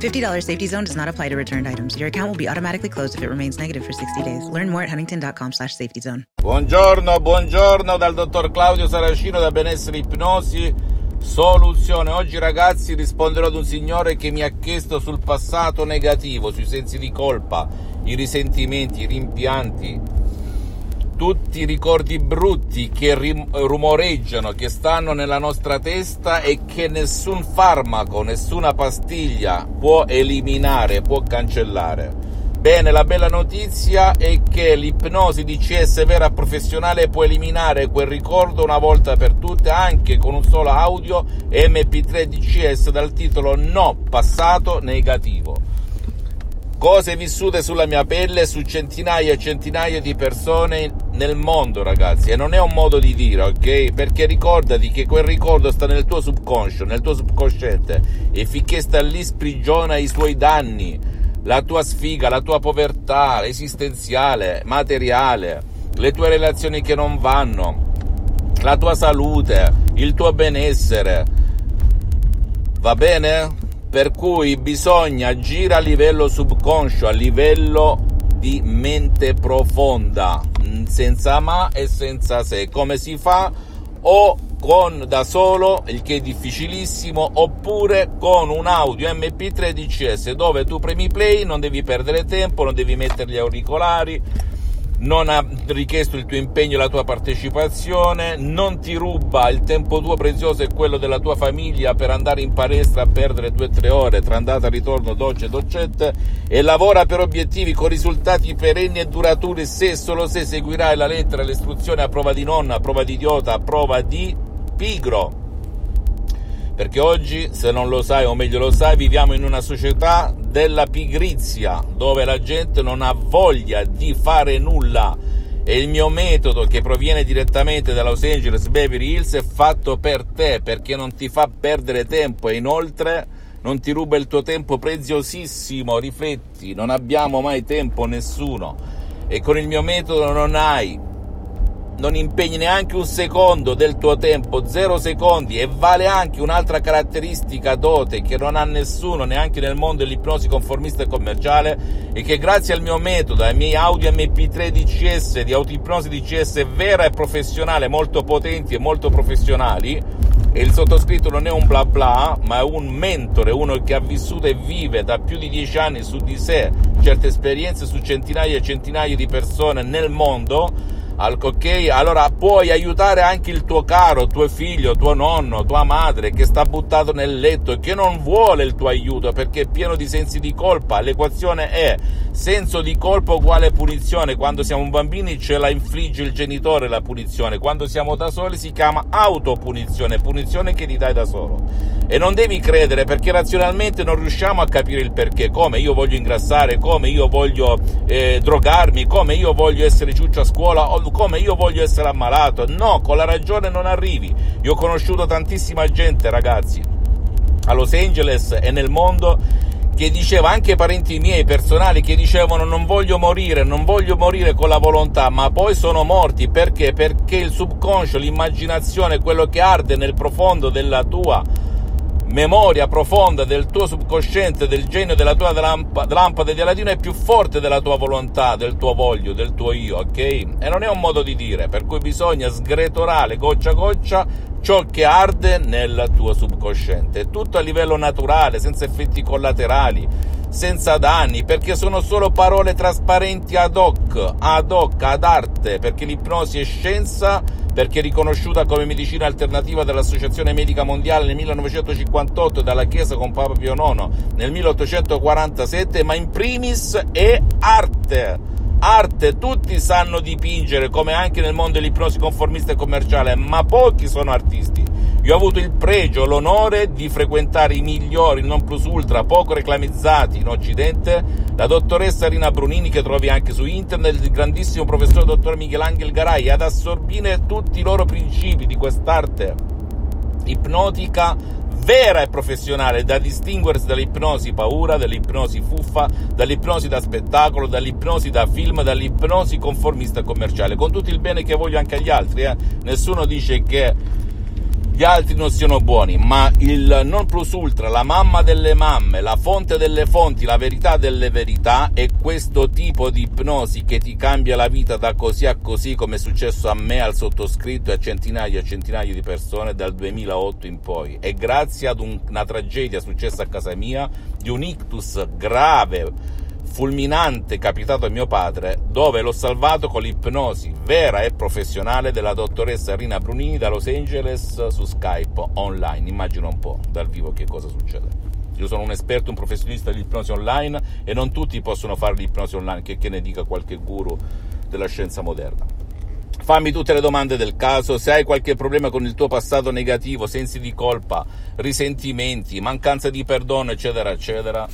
$50 safety zone does not apply to returned items. Your account will be automatically closed if it remains negative for 60 days. Learn more at huntington.com slash safety zone. Buongiorno, buongiorno dal dottor Claudio Saracino da Benessere Ipnosi Soluzione. Oggi ragazzi risponderò ad un signore che mi ha chiesto sul passato negativo, sui sensi di colpa, i risentimenti, i rimpianti, tutti i ricordi brutti che rim- rumoreggiano, che stanno nella nostra testa e che nessun farmaco, nessuna pastiglia può eliminare, può cancellare. Bene, la bella notizia è che l'ipnosi DCS vera professionale può eliminare quel ricordo una volta per tutte anche con un solo audio MP3 DCS dal titolo No passato negativo. Cose vissute sulla mia pelle su centinaia e centinaia di persone nel mondo, ragazzi. E non è un modo di dire, ok? Perché ricordati che quel ricordo sta nel tuo subconscio, nel tuo subconsciente. E finché sta lì sprigiona i suoi danni la tua sfiga, la tua povertà esistenziale, materiale, le tue relazioni che non vanno, la tua salute, il tuo benessere. Va bene? Per cui bisogna agire a livello subconscio, a livello di mente profonda, senza ma e senza se. Come si fa? O con da solo, il che è difficilissimo, oppure con un audio MP3 DCS dove tu premi play, non devi perdere tempo, non devi mettere gli auricolari, non ha richiesto il tuo impegno e la tua partecipazione, non ti ruba il tempo tuo prezioso e quello della tua famiglia per andare in palestra a perdere 2-3 ore tra andata e ritorno, docce e doccette. E lavora per obiettivi con risultati perenni e duraturi. Se e solo se seguirai la lettera e le istruzioni a prova di nonna, a prova di idiota, a prova di pigro. Perché oggi, se non lo sai o meglio lo sai, viviamo in una società della pigrizia, dove la gente non ha voglia di fare nulla. E il mio metodo, che proviene direttamente da Los Angeles Beverly Hills, è fatto per te, perché non ti fa perdere tempo e inoltre non ti ruba il tuo tempo preziosissimo. Rifletti, non abbiamo mai tempo nessuno. E con il mio metodo non hai non impegni neanche un secondo del tuo tempo, zero secondi, e vale anche un'altra caratteristica dote che non ha nessuno neanche nel mondo dell'ipnosi conformista e commerciale, e che grazie al mio metodo, ai miei audio MP3 DCS, di autoipnosi DCS vera e professionale, molto potenti e molto professionali, e il sottoscritto non è un bla bla, ma è un mentore, uno che ha vissuto e vive da più di dieci anni su di sé certe esperienze su centinaia e centinaia di persone nel mondo, ok? Allora puoi aiutare anche il tuo caro, tuo figlio, tuo nonno, tua madre che sta buttato nel letto e che non vuole il tuo aiuto perché è pieno di sensi di colpa. L'equazione è senso di colpa uguale punizione. Quando siamo bambini ce la infligge il genitore la punizione, quando siamo da soli si chiama autopunizione, punizione che ti dai da solo. E non devi credere perché razionalmente non riusciamo a capire il perché, come io voglio ingrassare, come io voglio eh, drogarmi, come io voglio essere ciuccio a scuola come io voglio essere ammalato. No, con la ragione non arrivi. Io ho conosciuto tantissima gente, ragazzi, a Los Angeles e nel mondo che diceva anche parenti miei personali che dicevano non voglio morire, non voglio morire con la volontà, ma poi sono morti perché? Perché il subconscio, l'immaginazione, quello che arde nel profondo della tua memoria profonda del tuo subconsciente, del genio della tua lampada di Aladino è più forte della tua volontà, del tuo voglio, del tuo io, ok? E non è un modo di dire, per cui bisogna sgretolare goccia a goccia ciò che arde nel tuo subconsciente. È tutto a livello naturale, senza effetti collaterali, senza danni, perché sono solo parole trasparenti ad hoc, ad hoc, ad arte, perché l'ipnosi è scienza perché riconosciuta come medicina alternativa dall'Associazione Medica Mondiale nel 1958 e dalla Chiesa con Papa Pio IX nel 1847, ma in primis è arte. Arte, tutti sanno dipingere, come anche nel mondo dell'ipnosi conformista e commerciale, ma pochi sono artisti. Io ho avuto il pregio, l'onore di frequentare i migliori, non plus ultra, poco reclamizzati in Occidente, la dottoressa Rina Brunini che trovi anche su internet, il grandissimo professore dottor Michelangelo Garai, ad assorbire tutti i loro principi di quest'arte ipnotica vera e professionale da distinguersi dall'ipnosi paura, dall'ipnosi fuffa, dall'ipnosi da spettacolo, dall'ipnosi da film, dall'ipnosi conformista commerciale, con tutto il bene che voglio anche agli altri. Eh? Nessuno dice che gli altri non siano buoni, ma il non plus ultra, la mamma delle mamme, la fonte delle fonti, la verità delle verità è questo tipo di ipnosi che ti cambia la vita da così a così come è successo a me, al sottoscritto e a centinaia e centinaia di persone dal 2008 in poi. E grazie ad un, una tragedia successa a casa mia, di un ictus grave fulminante capitato a mio padre, dove l'ho salvato con l'ipnosi vera e professionale della dottoressa Rina Brunini da Los Angeles su Skype online. Immagino un po' dal vivo che cosa succede. Io sono un esperto, un professionista dell'ipnosi online e non tutti possono fare l'ipnosi online, che, che ne dica qualche guru della scienza moderna. Fammi tutte le domande del caso, se hai qualche problema con il tuo passato negativo, sensi di colpa, risentimenti, mancanza di perdono, eccetera, eccetera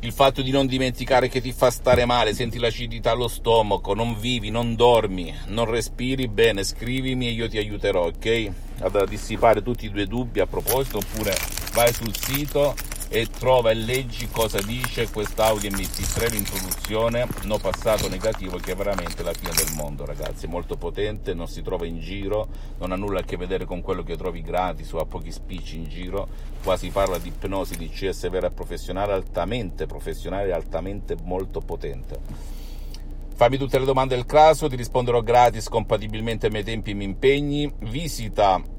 il fatto di non dimenticare che ti fa stare male, senti l'acidità allo stomaco, non vivi, non dormi, non respiri bene, scrivimi e io ti aiuterò, ok? Ad dissipare tutti i tuoi dubbi a proposito, oppure vai sul sito e trova e leggi cosa dice quest'audio MP3, l'introduzione, no passato negativo, che è veramente la fine del mondo, ragazzi. È molto potente, non si trova in giro, non ha nulla a che vedere con quello che trovi gratis o a pochi spicci in giro. Qua si parla di ipnosi di CS vera e professionale, altamente professionale, altamente molto potente. Fammi tutte le domande del caso, ti risponderò gratis compatibilmente ai miei tempi e miei impegni. Visita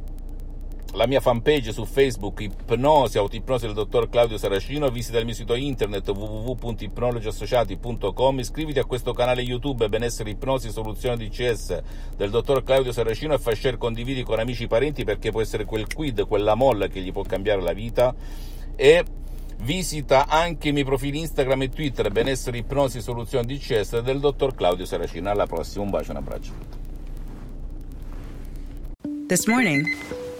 la mia fanpage su Facebook Ipnosi, Autoipnosi del dottor Claudio Saracino, visita il mio sito internet www.ipnologiassociati.com, iscriviti a questo canale YouTube Benessere Ipnosi Soluzione DCS del dottor Claudio Saracino e fai share condividi con amici e parenti perché può essere quel quid, quella molla che gli può cambiare la vita e visita anche i miei profili Instagram e Twitter Benessere Ipnosi Soluzione DCS del dottor Claudio Saracino. Alla prossima, un bacio un abbraccio. This morning